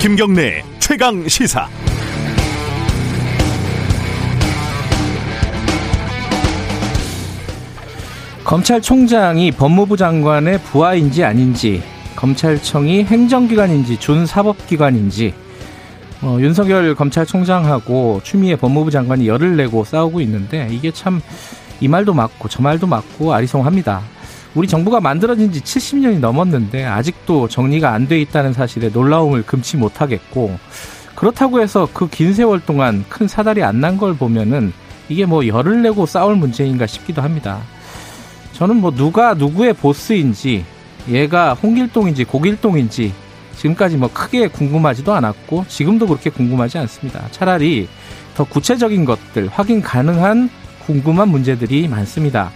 김경래 최강 시사. 검찰총장이 법무부 장관의 부하인지 아닌지, 검찰청이 행정기관인지 준사법기관인지, 어, 윤석열 검찰총장하고 추미애 법무부 장관이 열을 내고 싸우고 있는데 이게 참 이 말도 맞고 저 말도 맞고 아리송합니다. 우리 정부가 만들어진 지 70년이 넘었는데 아직도 정리가 안 돼 있다는 사실에 놀라움을 금치 못하겠고 그렇다고 해서 그 긴 세월 동안 큰 사달이 안 난 걸 보면은 이게 뭐 열을 내고 싸울 문제인가 싶기도 합니다. 저는 뭐 누가 누구의 보스인지 얘가 홍길동인지 고길동인지 지금까지 뭐 크게 궁금하지도 않았고 지금도 그렇게 궁금하지 않습니다. 차라리 더 구체적인 것들 확인 가능한 궁금한 문제들이 많습니다.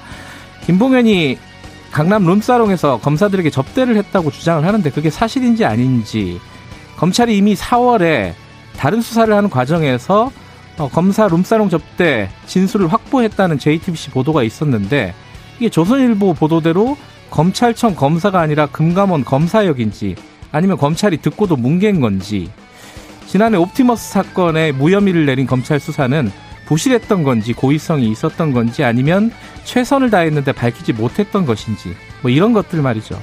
김봉현이 강남 룸사롱에서 검사들에게 접대를 했다고 주장을 하는데 그게 사실인지 아닌지 검찰이 이미 4월에 다른 수사를 하는 과정에서 어, 검사 룸사롱 접대 진술을 확보했다는 JTBC 보도가 있었는데 이게 조선일보 보도대로 검찰청 검사가 아니라 금감원 검사역인지 아니면 검찰이 듣고도 뭉갠 건지 지난해 옵티머스 사건에 무혐의를 내린 검찰 수사는 부실했던 건지 고의성이 있었던 건지 아니면 최선을 다했는데 밝히지 못했던 것인지 뭐 이런 것들 말이죠.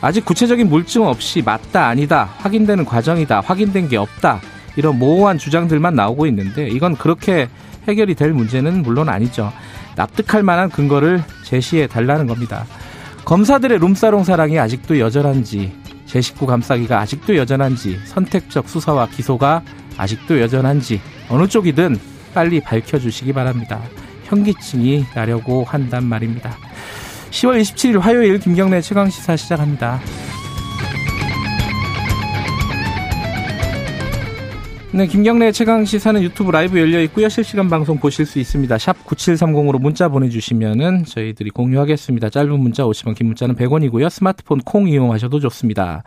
아직 구체적인 물증 없이 맞다 아니다 확인되는 과정이다 확인된 게 없다 이런 모호한 주장들만 나오고 있는데 이건 그렇게 해결이 될 문제는 물론 아니죠. 납득할 만한 근거를 제시해 달라는 겁니다. 검사들의 룸사롱 사랑이 아직도 여전한지 제 식구 감싸기가 아직도 여전한지 선택적 수사와 기소가 아직도 여전한지 어느 쪽이든 빨리 밝혀주시기 바랍니다. 현기증이 나려고 한단 말입니다. 10월 27일 화요일 김경래 최강시사 시작합니다. 네, 김경래 최강 시사는 유튜브 라이브 열려 있고요. 실시간 방송 보실 수 있습니다. 샵 9730으로 문자 보내주시면은 저희들이 공유하겠습니다. 짧은 문자 50원, 긴 문자는 100원이고요. 스마트폰 콩 이용하셔도 좋습니다.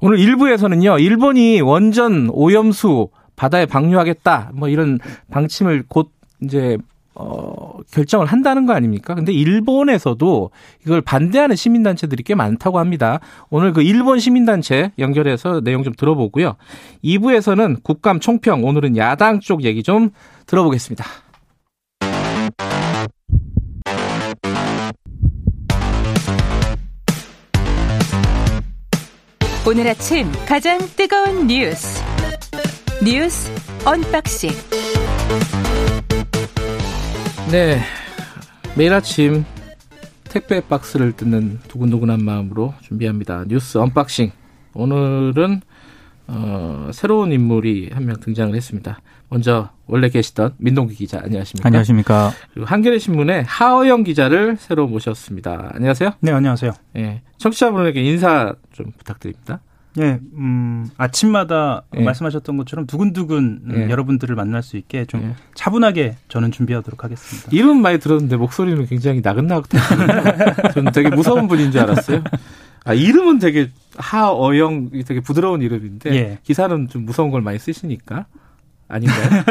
오늘 1부에서는요, 일본이 원전 오염수 바다에 방류하겠다, 뭐 이런 방침을 곧 이제 어, 결정을 한다는 거 아닙니까? 근데 일본에서도 이걸 반대하는 시민단체들이 꽤 많다고 합니다. 오늘 그 일본 시민단체 연결해서 내용 좀 들어보고요. 2부에서는 국감 총평, 오늘은 야당 쪽 얘기 좀 들어보겠습니다. 오늘 아침 가장 뜨거운 뉴스. 뉴스 언박싱. 네. 매일 아침 택배 박스를 뜯는 두근두근한 마음으로 준비합니다. 뉴스 언박싱. 오늘은 어, 새로운 인물이 한 명 등장을 했습니다. 먼저 원래 계시던 민동기 기자 안녕하십니까? 안녕하십니까? 그리고 한겨레 신문의 하어영 기자를 새로 모셨습니다. 안녕하세요. 네, 안녕하세요. 예. 청취자분에게 인사 좀 부탁드립니다. 예, 음, 아침마다 예. 말씀하셨던 것처럼 두근두근 음, 예. 여러분들을 만날 수 있게 좀 예. 차분하게 저는 준비하도록 하겠습니다. 이름 많이 들었는데 목소리는 굉장히 나긋나긋해요. 저는 되게 무서운 분인 줄 알았어요. 아, 이름은 되게 하어영이 되게 부드러운 이름인데 예. 기사는 좀 무서운 걸 많이 쓰시니까 아닌가요?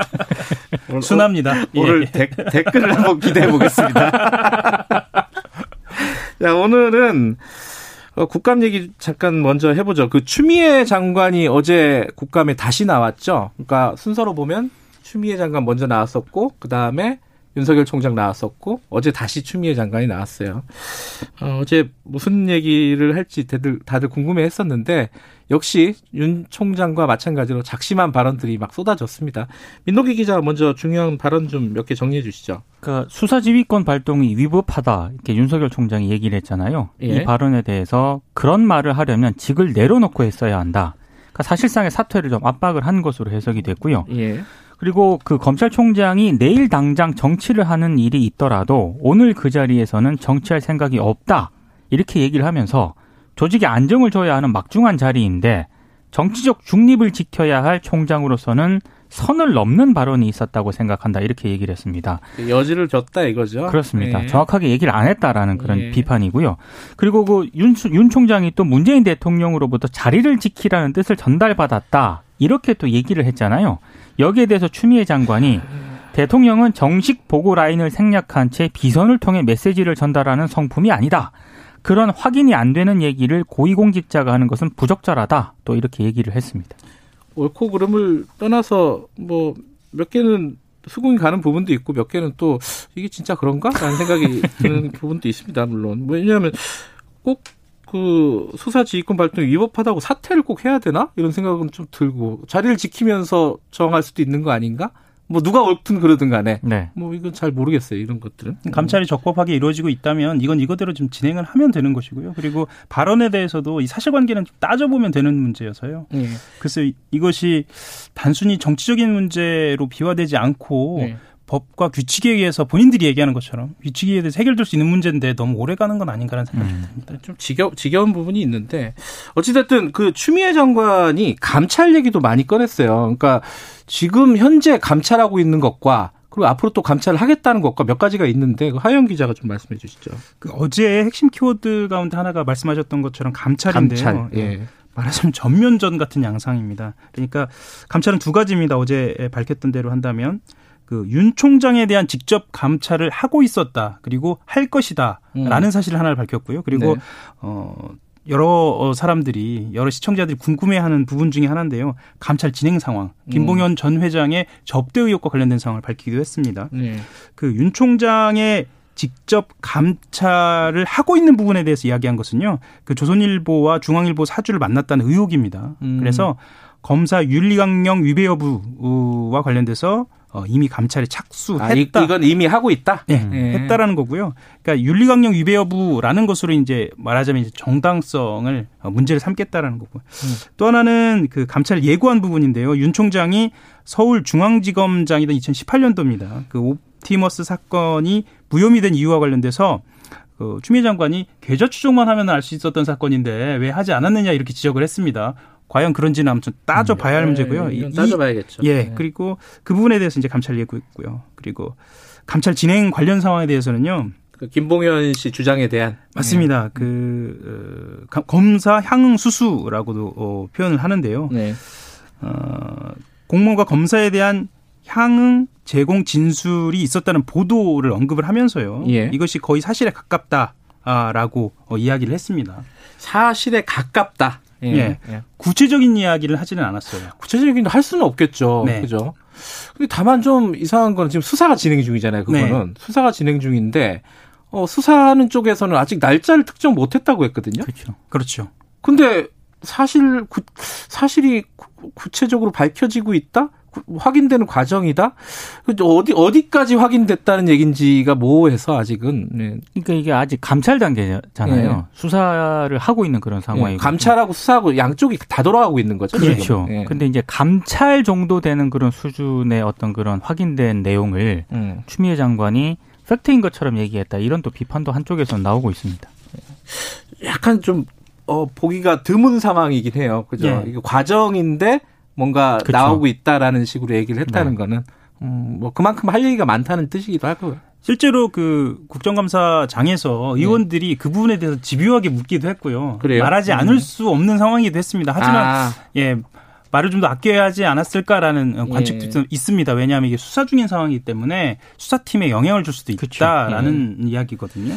오늘- 순합니다. 오늘 예. 데- 댓글을 한번 기대해 보겠습니다. 자, 오늘은 어, 국감 얘기 잠깐 먼저 해보죠. 그 추미애 장관이 어제 국감에 다시 나왔죠. 그러니까 순서로 보면 추미애 장관 먼저 나왔었고 그 다음에 윤석열 총장 나왔었고 어제 다시 추미애 장관이 나왔어요. 어, 어제 무슨 얘기를 할지 다들 다들 궁금해했었는데 역시 윤 총장과 마찬가지로 작심한 발언들이 막 쏟아졌습니다. 민노기 기자 먼저 중요한 발언 좀 몇 개 정리해 주시죠. 그러니까 수사지휘권 발동이 위법하다 이렇게 윤석열 총장이 얘기를 했잖아요. 예. 이 발언에 대해서 그런 말을 하려면 직을 내려놓고 했어야 한다. 그러니까 사실상의 사퇴를 좀 압박을 한 것으로 해석이 됐고요. 예. 그리고 그 검찰총장이 내일 당장 정치를 하는 일이 있더라도 오늘 그 자리에서는 정치할 생각이 없다. 이렇게 얘기를 하면서 조직에 안정을 줘야 하는 막중한 자리인데 정치적 중립을 지켜야 할 총장으로서는 선을 넘는 발언이 있었다고 생각한다. 이렇게 얘기를 했습니다. 여지를 줬다 이거죠. 그렇습니다. 예. 정확하게 얘기를 안 했다라는 그런 예. 비판이고요. 그리고 그 윤, 윤 총장이 또 문재인 대통령으로부터 자리를 지키라는 뜻을 전달받았다. 이렇게 또 얘기를 했잖아요. 여기에 대해서 추미애 장관이 대통령은 정식 보고 라인을 생략한 채 비선을 통해 메시지를 전달하는 성품이 아니다. 그런 확인이 안 되는 얘기를 고위공직자가 하는 것은 부적절하다. 또 이렇게 얘기를 했습니다. 옳고 그름을 떠나서 뭐 몇 개는 수긍이 가는 부분도 있고 몇 개는 또 이게 진짜 그런가? 라는 생각이 드는 부분도 있습니다. 물론. 뭐 왜냐하면 꼭 그 수사 지휘권 발동 위법하다고 사퇴를 꼭 해야 되나? 이런 생각은 좀 들고 자리를 지키면서 정할 수도 있는 거 아닌가? 뭐 누가 옳든 그러든 간에 네. 뭐 이건 잘 모르겠어요. 이런 것들은. 감찰이 적법하게 이루어지고 있다면 이건 이거대로 좀 진행을 하면 되는 것이고요. 그리고 발언에 대해서도 이 사실관계는 좀 따져보면 되는 문제여서요. 네. 글쎄 이것이 단순히 정치적인 문제로 비화되지 않고 네. 법과 규칙에 의해서 본인들이 얘기하는 것처럼 규칙에 대해서 해결될 수 있는 문제인데 너무 오래 가는 건 아닌가라는 생각이 음. 듭니다. 좀 지겨, 지겨운 부분이 있는데 어찌됐든 그 추미애 장관이 감찰 얘기도 많이 꺼냈어요. 그러니까 지금 현재 감찰하고 있는 것과 그리고 앞으로 또 감찰을 하겠다는 것과 몇 가지가 있는데 그 하영 기자가 좀 말씀해 주시죠. 그 어제 핵심 키워드 가운데 하나가 말씀하셨던 것처럼 감찰인데요. 감찰. 예. 말하자면 전면전 같은 양상입니다. 그러니까 감찰은 두 가지입니다. 어제 밝혔던 대로 한다면 그 윤 총장에 대한 직접 감찰을 하고 있었다. 그리고 할 것이다라는 음. 사실 하나를 밝혔고요. 그리고 네. 어 여러 어, 사람들이 여러 시청자들이 궁금해하는 부분 중에 하나인데요. 감찰 진행 상황, 음. 김봉현 전 회장의 접대 의혹과 관련된 상황을 밝히기도 했습니다. 네. 그윤 총장의 직접 감찰을 하고 있는 부분에 대해서 이야기한 것은요. 그 조선일보와 중앙일보 사주를 만났다는 의혹입니다. 음. 그래서 검사 윤리강령 위배 여부와 관련돼서 어, 이미 감찰에 착수했다. 아, 이, 이건 이미 하고 있다. 예, 예. 했다라는 거고요. 그러니까 윤리강령 위배 여부라는 것으로 이제 말하자면 이제 정당성을 어, 문제를 삼겠다라는 거고. 음. 또 하나는 그 감찰 예고한 부분인데요. 윤 총장이 서울중앙지검장이던 2018년도입니다. 그 옵티머스 사건이 무혐의 된 이유와 관련돼서 그 추미애 장관이 계좌 추적만 하면 알 수 있었던 사건인데 왜 하지 않았느냐 이렇게 지적을 했습니다. 과연 그런지는 아무튼 따져봐야 할 문제고요. 예, 이건 이- 따져봐야겠죠. 예, 네. 그리고 그 부분에 대해서 이제 감찰 예고했고요. 그리고 감찰 진행 관련 상황에 대해서는요. 그 김봉현 씨 주장에 대한 맞습니다. 그 어, 가- 검사 향응 수수라고도 어, 표현을 하는데요. 네. 어, 공무원과 검사에 대한 향응 제공 진술이 있었다는 보도를 언급을 하면서요. 예. 이것이 거의 사실에 가깝다라고 어, 이야기를 했습니다. 사실에 가깝다. 예. 예. 예. 구체적인 이야기를 하지는 않았어요. 구체적인 할 수는 없겠죠. 네. 그죠? 근데 다만 좀 이상한 거는 지금 수사가 진행 중이잖아요. 그거는 네. 수사가 진행 중인데 어, 수사하는 쪽에서는 아직 날짜를 특정 못했다고 했거든요. 그렇죠. 그렇죠. 근데 사실 구, 사실이 구- 구체적으로 밝혀지고 있다. 구- 확인되는 과정이다. 그 어디 어디까지 확인됐다는 얘긴지가 모호해서 아직은 네. 그러니까 이게 아직 감찰 단계잖아요. 예. 수사를 하고 있는 그런 예, 상황이고. 감찰하고 수사하고 양쪽이 다 돌아가고 있는 거죠. 그렇죠. 예. 근데 이제 감찰 정도 되는 그런 수준의 어떤 그런 확인된 내용을 음. 추미애 장관이 팩트인 것처럼 얘기했다. 이런 또 비판도 한쪽에서 나오고 있습니다. 약간 좀 어, 보기가 드문 상황이긴 해요. 그죠? 예. 이게 과정인데 뭔가 그쵸. 나오고 있다라는 식으로 얘기를 했다는 네. 거는 음, 뭐 그만큼 할 얘기가 많다는 뜻이기도 하고요. 실제로 그 국정감사장에서 의원들이 그 부분에 대해서 집요하게 묻기도 했고요. 그래요? 말하지 음. 않을 수 없는 상황이 됐습니다. 하지만 아, 예 말을 좀 더 아껴야 하지 않았을까라는 어, 관측도 예. 있- 있습니다. 왜냐하면 이게 수사 중인 상황이기 때문에 수사팀에 영향을 줄 수도. 있다라는 예. 이야기거든요.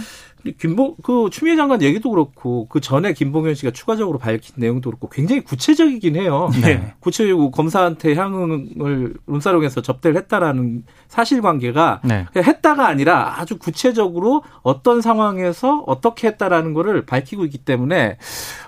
김봉 그 추미애 장관 얘기도 그렇고 그 전에 김봉현 씨가 추가적으로 밝힌 내용도 그렇고 굉장히 구체적이긴 해요. 네. 구체적이고 검사한테 향응을 룸사롱에서 접대를 했다라는 사실관계가 네. 했다가 아니라 아주 구체적으로 어떤 상황에서 어떻게 했다라는 거를 밝히고 있기 때문에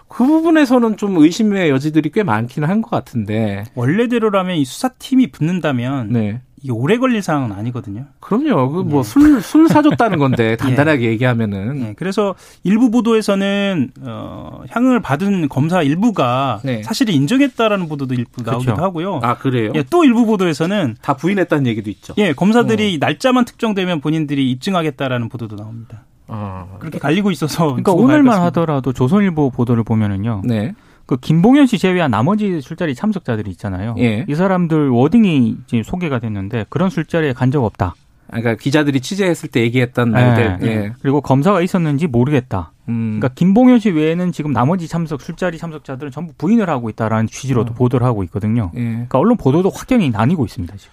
그 부분에서는 좀 의심의 여지들이 꽤 많기는 한 것 같은데. 원래대로라면 이 수사팀이 붙는다면 네. 이게 오래 걸릴 상황은 아니거든요. 그럼요. 그 뭐 술술 사줬다는 건데 간단하게 얘기하면은. 네, 그래서 일부 보도에서는 어, 향응을 받은 검사 일부가 네. 사실을 인정했다라는 보도도 일부 그렇죠. 나오기도 하고요. 아 그래요? 예, 또 일부 보도에서는 다 부인했다는 얘기도 있죠. 예, 어. 검사들이 날짜만 특정되면 본인들이 입증하겠다라는 보도도 나옵니다. 아, 그렇게 갈리고 있어서 그러니까 오늘만. 하더라도 조선일보 보도를 보면은요. 네. 그 김봉현 씨 제외한 나머지 술자리 참석자들이 있잖아요. 예. 이 사람들 워딩이 지금 소개가 됐는데 그런 술자리에 간 적 없다. 아, 그러니까 기자들이 취재했을 때 얘기했던 말들. 예. 예. 그리고 검사가 있었는지 모르겠다. 음. 그러니까 김봉현 씨 외에는 지금 나머지 참석 술자리 참석자들은 전부 부인을 하고 있다라는 취지로도 어. 보도를 하고 있거든요. 예. 그러니까 언론 보도도 확연히 나뉘고 있습니다 지금.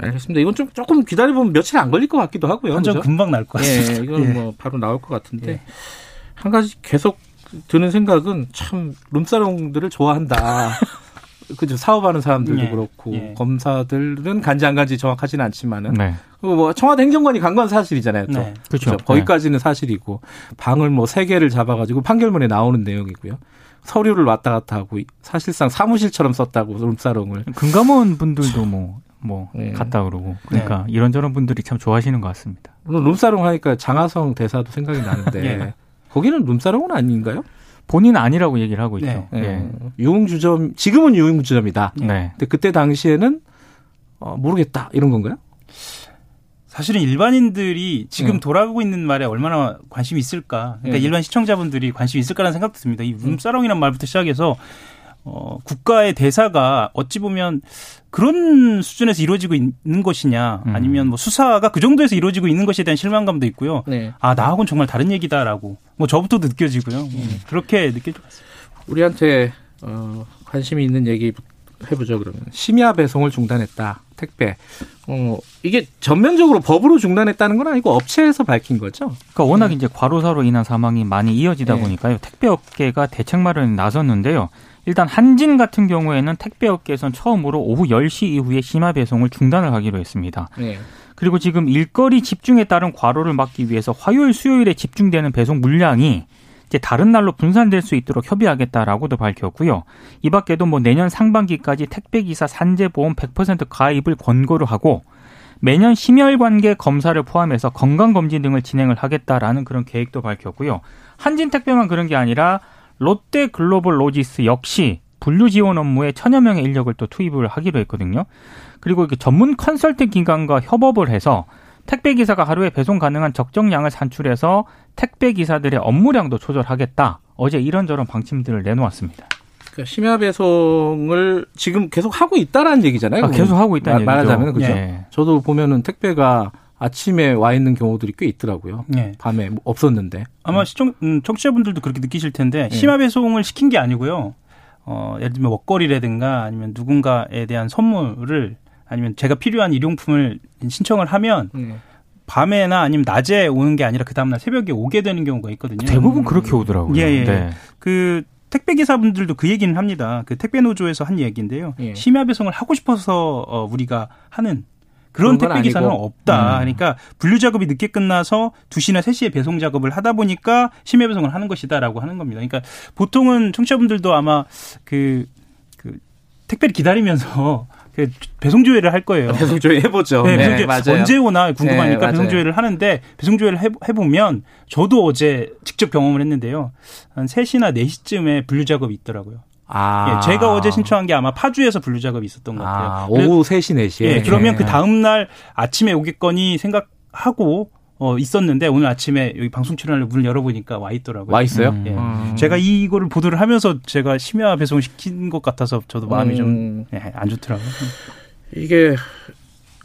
알겠습니다. 이건 좀 조금 기다려보면 며칠 안 걸릴 것 같기도 하고요. 한점 그죠? 금방 날 것 같습니다. 예, 이건 예. 뭐 바로 나올 것 같은데 예. 한 가지 계속 드는 생각은 참 룸사롱들을 좋아한다. 그죠 사업하는 사람들도 예, 그렇고 예. 검사들은 간지 안 간지 정확하지는 않지만은 네. 그리고 뭐 청와대 행정관이 간 건 사실이잖아요. 또 네. 그렇죠. 그죠? 거기까지는 사실이고 방을 뭐 세 개를 잡아가지고 판결문에 나오는 내용이고요. 서류를 왔다 갔다 하고 사실상 사무실처럼 썼다고 룸사롱을 네. 금감원 분들도 뭐, 뭐, 네. 갔다 그러고. 그러니까 이런저런 분들이 참 좋아하시는 것 같습니다. 물론 룸사롱 하니까 장하성 대사도 생각이 나는데 예. 거기는 룸사롱은 아닌가요? 본인은 아니라고 얘기를 하고 있죠. 네. 예. 예. 유흥주점 지금은 유흥주점이다. 네. 근데 그때 당시에는 어, 모르겠다 이런 건가요? 사실은 일반인들이 지금 음. 돌아가고 있는 말에 얼마나 관심이 있을까. 그러니까 음. 일반 시청자분들이 관심이 있을까라는 생각도 듭니다. 이 룸사롱이라는 말부터 시작해서 어, 국가의 대사가 어찌 보면 그런 수준에서 이루어지고 있는 것이냐 음. 아니면 뭐 수사가 그 정도에서 이루어지고 있는 것에 대한 실망감도 있고요. 네. 아, 나하고는 정말 다른 얘기다라고 뭐 저부터도 느껴지고요. 음, 그렇게 느껴질 것 같습니다. 우리한테 어, 관심이 있는 얘기 해보죠 그러면 심야 배송을 중단했다 택배 어 이게 전면적으로 법으로 중단했다는 건 아니고 업체에서 밝힌 거죠 그러니까 워낙 이제 과로사로 인한 사망이 많이 이어지다 네. 보니까요. 택배 업계가 대책 마련에 나섰는데요. 일단 한진 같은 경우에는 택배업계에선 처음으로 오후 10시 이후에 심야 배송을 중단을 하기로 했습니다. 네. 그리고 지금 일거리 집중에 따른 과로를 막기 위해서 화요일, 수요일에 집중되는 배송 물량이 이제 다른 날로 분산될 수 있도록 협의하겠다라고도 밝혔고요. 이 밖에도 뭐 내년 상반기까지 택배기사 산재보험 100% 가입을 권고를 하고 매년 심혈관계 검사를 포함해서 건강검진 등을 진행을 하겠다라는 그런 계획도 밝혔고요. 한진택배만 그런 게 아니라 롯데 글로벌 로지스 역시 분류 지원 업무에 천여 명의 인력을 또 투입을 하기로 했거든요. 그리고 이렇게 전문 컨설팅 기관과 협업을 해서 택배 기사가 하루에 배송 가능한 적정량을 산출해서 택배 기사들의 업무량도 조절하겠다. 어제 이런저런 방침들을 내놓았습니다. 그러니까 심야 배송을 지금 계속 하고 있다라는 얘기잖아요 아, 계속 하고 있다는 말- 얘기죠. 말하자면 그죠 예. 저도 보면은 택배가 아침에 와 있는 경우들이 꽤 있더라고요 네. 밤에 뭐 없었는데 아마 시청 음, 청취자분들도 그렇게 느끼실 텐데 심야 배송을 시킨 게 아니고요. 어, 예를 들면 먹거리라든가 아니면 누군가에 대한 선물을 아니면 제가 필요한 일용품을 신청을 하면 네. 밤에나 아니면 낮에 오는 게 아니라 그 다음날 새벽에 오게 되는 경우가 있거든요. 대부분 그렇게 오더라고요. 예, 예. 네. 그 택배 기사분들도 그 얘기는 합니다. 그 택배 노조에서 한 얘기인데요. 예. 심야 배송을 하고 싶어서 어, 우리가 하는 그런 택배 기사는. 없다. 음. 그러니까 분류 작업이 늦게 끝나서 2시나 3시에 배송 작업을 하다 보니까 심야 배송을 하는 것이다라고 하는 겁니다. 그러니까 보통은 청취자분들도 아마 그, 그 택배를 기다리면서 그 배송 조회를 할 거예요. 배송 조회 해보죠 네, 네, 배송 맞아요. 조회 언제 오나 궁금하니까 네. 배송 조회를 하는데 배송 조회를 해- 해보면 저도 어제 직접 경험을 했는데요. 한 3시나 4시쯤에 분류 작업이 있더라고요. 아. 예, 제가 어제 신청한 게 아마 파주에서 분류 작업이 있었던 것 같아요. 아, 그래- 오후 3시 4시에 예, 그러면 그 다음 날 아침에 오겠거니 생각하고 어, 있었는데 오늘 아침에 여기 방송 출연을 문을 열어보니까 와 있더라고요. 와 있어요 음. 예. 음. 제가 이거를 보도를 하면서 제가 심야 배송 시킨 것 같아서 저도 마음이 좀 음. 예, 안 좋더라고요. 이게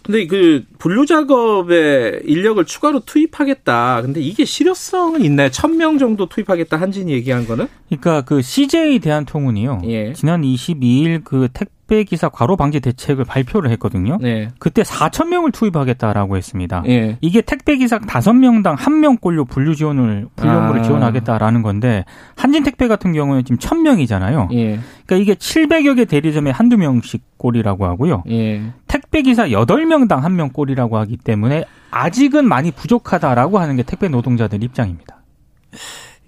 근데 그 분류 작업에 인력을 추가로 투입하겠다. 근데 이게 실효성은 있나요? 천 명 정도 투입하겠다 한진이 얘기한 거는? 그러니까 그 CJ 대한통운이요. 예. 지난 22일 그 택 배 기사 과로 방지 대책을 발표를 했거든요. 네. 그때 4천 명을 투입하겠다라고 했습니다. 예. 이게 택배 기사 5명당 1명꼴로 분류 지원을 분류업무를 아. 지원하겠다라는 건데 한진 택배 같은 경우는 지금 1000명이잖아요. 예. 그러니까 이게 700여 개 대리점에 한두 명씩 꼴이라고 하고요. 예. 택배 기사 8명당 1명 꼴이라고 하기 때문에 아직은 많이 부족하다라고 하는 게 택배 노동자들 입장입니다.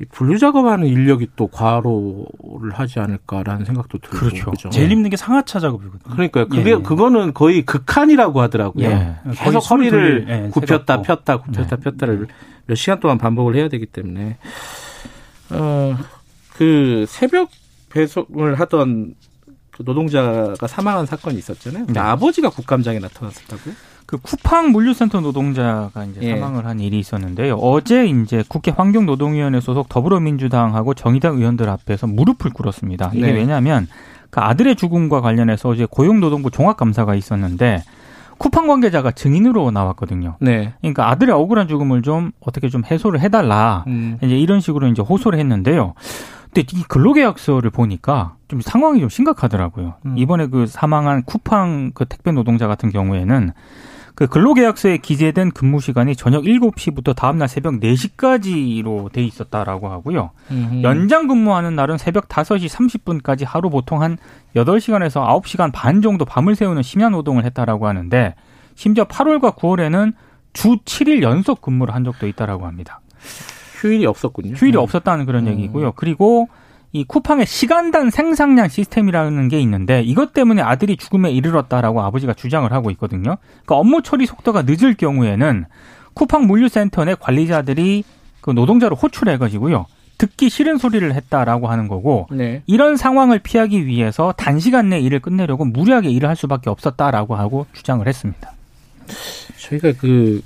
이 분류 작업하는 인력이 또 과로를 하지 않을까라는 생각도 들고 그렇죠. 그죠? 제일 힘든 게 상하차 작업이거든요. 그러니까요. 그게 예, 예. 그거는 거의 극한이라고 하더라고요. 예. 계속 허리를 돌릴, 예, 굽혔다. 폈다 굽혔다 폈다를 몇 시간 동안 반복을 해야 되기 때문에 어그 새벽 배송을 하던 그 노동자가 사망한 사건이 있었잖아요. 네. 아버지가 국감장에 나타났었다고요? 그 쿠팡 물류센터 노동자가 이제 예. 사망을 한 일이 있었는데요. 어제 이제 국회 환경노동위원회 소속 더불어민주당하고 정의당 의원들 앞에서 무릎을 꿇었습니다. 이게 네. 왜냐하면 그 아들의 죽음과 관련해서 어제 고용노동부 종합감사가 있었는데 쿠팡 관계자가 증인으로 나왔거든요. 네. 그러니까 아들의 억울한 죽음을 좀 어떻게 좀 해소를 해달라. 음. 이제 이런 식으로 이제 호소를 했는데요. 근데 이 근로계약서를 보니까 좀 상황이 좀 심각하더라고요. 음. 이번에 그 사망한 쿠팡 그 택배 노동자 같은 경우에는 그 근로계약서에 기재된 근무 시간이 저녁 7시부터 다음날 새벽 4시까지로 돼 있었다라고 하고요. 음. 연장 근무하는 날은 새벽 5시 30분까지 하루 보통 한 8시간에서 9시간 반 정도 밤을 새우는 심야 노동을 했다라고 하는데 심지어 8월과 9월에는 주 7일 연속 근무를 한 적도 있다라고 합니다. 휴일이 없었군요. 휴일이 없었다는 그런 음. 얘기고요. 그리고 이 쿠팡의 시간당 생산량 시스템이라는 게 있는데 이것 때문에 아들이 죽음에 이르렀다라고 아버지가 주장을 하고 있거든요. 그러니까 업무 처리 속도가 늦을 경우에는 쿠팡 물류센터 내 관리자들이 그 노동자를 호출해가지고요. 듣기 싫은 소리를 했다라고 하는 거고 네. 이런 상황을 피하기 위해서 단시간 내 일을 끝내려고 무리하게 일을 할 수밖에 없었다라고 하고 주장을 했습니다. 저희가 그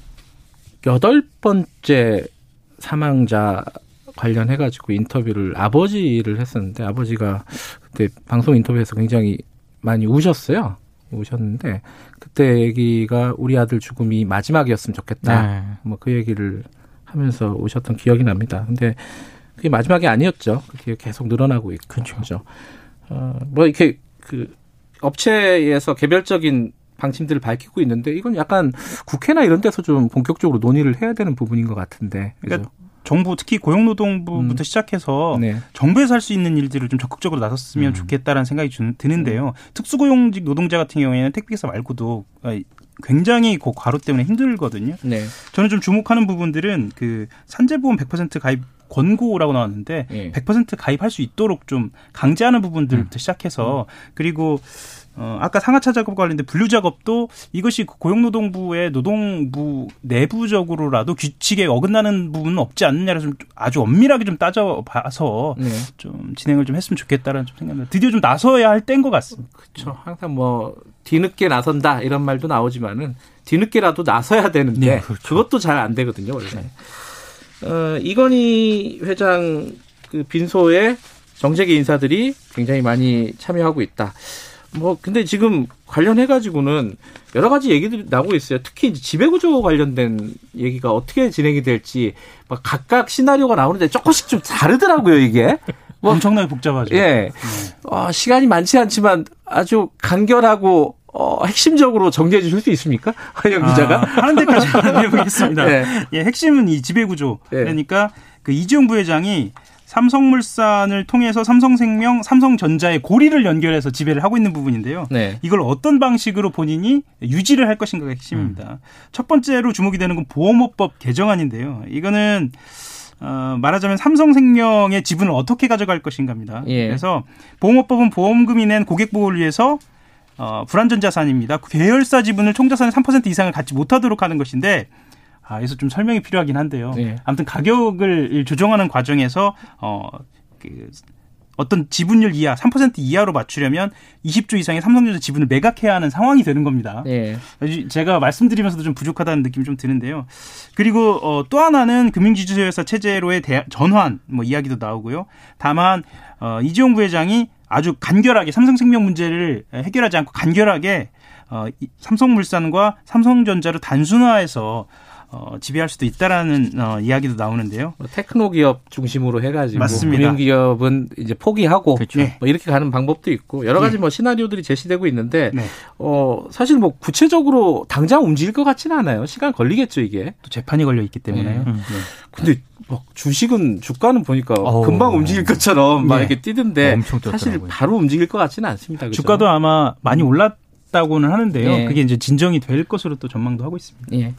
여덟 번째 사망자 관련해 가지고 인터뷰를 아버지를 했었는데 아버지가 그때 방송 인터뷰에서 굉장히 많이 우셨어요. 우셨는데 그때 얘기가 우리 아들 죽음이 마지막이었으면 좋겠다. 네. 뭐그 얘기를 하면서 오셨던 기억이 납니다. 근데 그게 마지막이 아니었죠. 그게 계속 늘어나고 있고. 그렇죠. 어, 뭐 이렇게 그 업체에서 개별적인 방침들을 밝히고 있는데 이건 약간 국회나 이런 데서 좀 본격적으로 논의를 해야 되는 부분인 것 같은데. 그죠? 그러니까 정부 특히 고용노동부부터 음. 시작해서 네. 정부에서 할 수 있는 일들을 좀 적극적으로 나섰으면 음. 좋겠다라는 생각이 주- 드는데요. 특수고용직 노동자 같은 경우에는 택배기사 말고도 아, 굉장히 그 과로 때문에 힘들거든요. 네. 저는 좀 주목하는 부분들은 그 산재보험 100% 가입 권고라고 나왔는데 예. 100% 가입할 수 있도록 좀 강제하는 부분들부터 시작해서 그리고 어 아까 상하차 작업 관련된 분류 작업도 이것이 고용노동부의 노동부 내부적으로라도 규칙에 어긋나는 부분은 없지 않느냐를 좀 아주 엄밀하게 좀 따져봐서 네. 좀 진행을 좀 했으면 좋겠다라는 좀 생각입니다. 드디어 좀 나서야 할 때인 것 같습니다. 그렇죠. 항상 뭐 뒤늦게 나선다 이런 말도 나오지만은 뒤늦게라도 나서야 되는데 네, 그 그것도 잘 안 되거든요 원래. 어, 이건희 회장 그 빈소에 정재계 인사들이 굉장히 많이 참여하고 있다. 뭐 근데 지금 관련해 가지고는 여러 가지 얘기들이 나오고 있어요. 특히 지배구조 관련된 얘기가 어떻게 진행이 될지 막 각각 시나리오가 나오는데 조금씩 좀 다르더라고요 이게. 뭐 엄청나게 복잡하죠. 예. 어, 시간이 많지 않지만 아주 간결하고 어, 핵심적으로 정리해 주실 수 있습니까? 한영 기자가. 아, 하는 데까지 해보겠습니다. 네. 예, 핵심은 이 지배구조. 네. 그러니까 그 이재용 부회장이 삼성물산을 통해서 삼성생명, 삼성전자의 고리를 연결해서 지배를 하고 있는 부분인데요. 네. 이걸 어떤 방식으로 본인이 유지를 할 것인가가 핵심입니다. 음. 첫 번째로 주목이 되는 건 보험업법 개정안인데요. 이거는 어, 말하자면 삼성생명의 지분을 어떻게 가져갈 것인가입니다. 예. 그래서 보험업법은 보험금이 낸 고객 보호를 위해서 어, 불안전 자산입니다. 계열사 지분을 총 자산의 3% 이상을 갖지 못하도록 하는 것인데 아, 여기서 좀 설명이 필요하긴 한데요. 예. 아무튼 가격을 조정하는 과정에서 어, 그 어떤 지분율 이하, 3% 이하로 맞추려면 20조 이상의 삼성전자 지분을 매각해야 하는 상황이 되는 겁니다. 예. 제가 말씀드리면서도 좀 부족하다는 느낌이 좀 드는데요. 그리고 어, 또 하나는 금융지주회사 체제로의 대, 전환 뭐 이야기도 나오고요. 다만 어, 이재용 부회장이 아주 간결하게 삼성생명 문제를 해결하지 않고 간결하게 어, 이 삼성물산과 삼성전자를 단순화해서 어, 지배할 수도 있다라는 어, 이야기도 나오는데요. 뭐 테크노 기업 중심으로 해가지고 맞습니다. 금융 기업은 이제 포기하고 그렇죠. 뭐 이렇게 가는 방법도 있고 여러 가지 뭐 시나리오들이 제시되고 있는데 네. 어 사실 뭐 구체적으로 당장 움직일 것 같지는 않아요. 시간 걸리겠죠 이게. 또 재판이 걸려 있기 때문에요. 네. 네. 근데 막 주식은 주가는 보니까 어우. 금방 움직일 것처럼 막 네. 이렇게 뛰던데 엄청 사실. 바로 움직일 것 같지는 않습니다. 그죠? 주가도 아마 많이 올랐 다고는 하는데요. 네. 그게 이제 진정이 될 것으로 또 전망도 하고 있습니다. 예.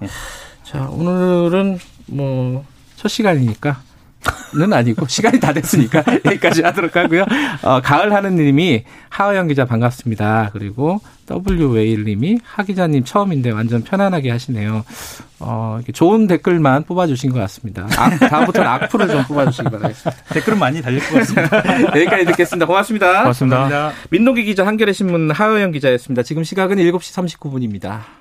자, 오늘은 뭐, 첫 시간이니까. 는 아니고 시간이 다 됐으니까 여기까지 하도록 하고요. 어, 가을 하느님이 하하영 기자 반갑습니다. 그리고 W 웨일 님이 하 기자님 처음인데 완전 편안하게 하시네요. 어, 이렇게 좋은 댓글만 뽑아주신 것 같습니다. 악, 다음부터는 악플을 좀 뽑아주시기 바라겠습니다. 댓글은 많이 달릴 것 같습니다. 여기까지 듣겠습니다. 고맙습니다. 고맙습니다. 감사합니다. 민동기 기자 한겨레 신문 하하영 기자였습니다. 지금 시각은 7시 39분입니다.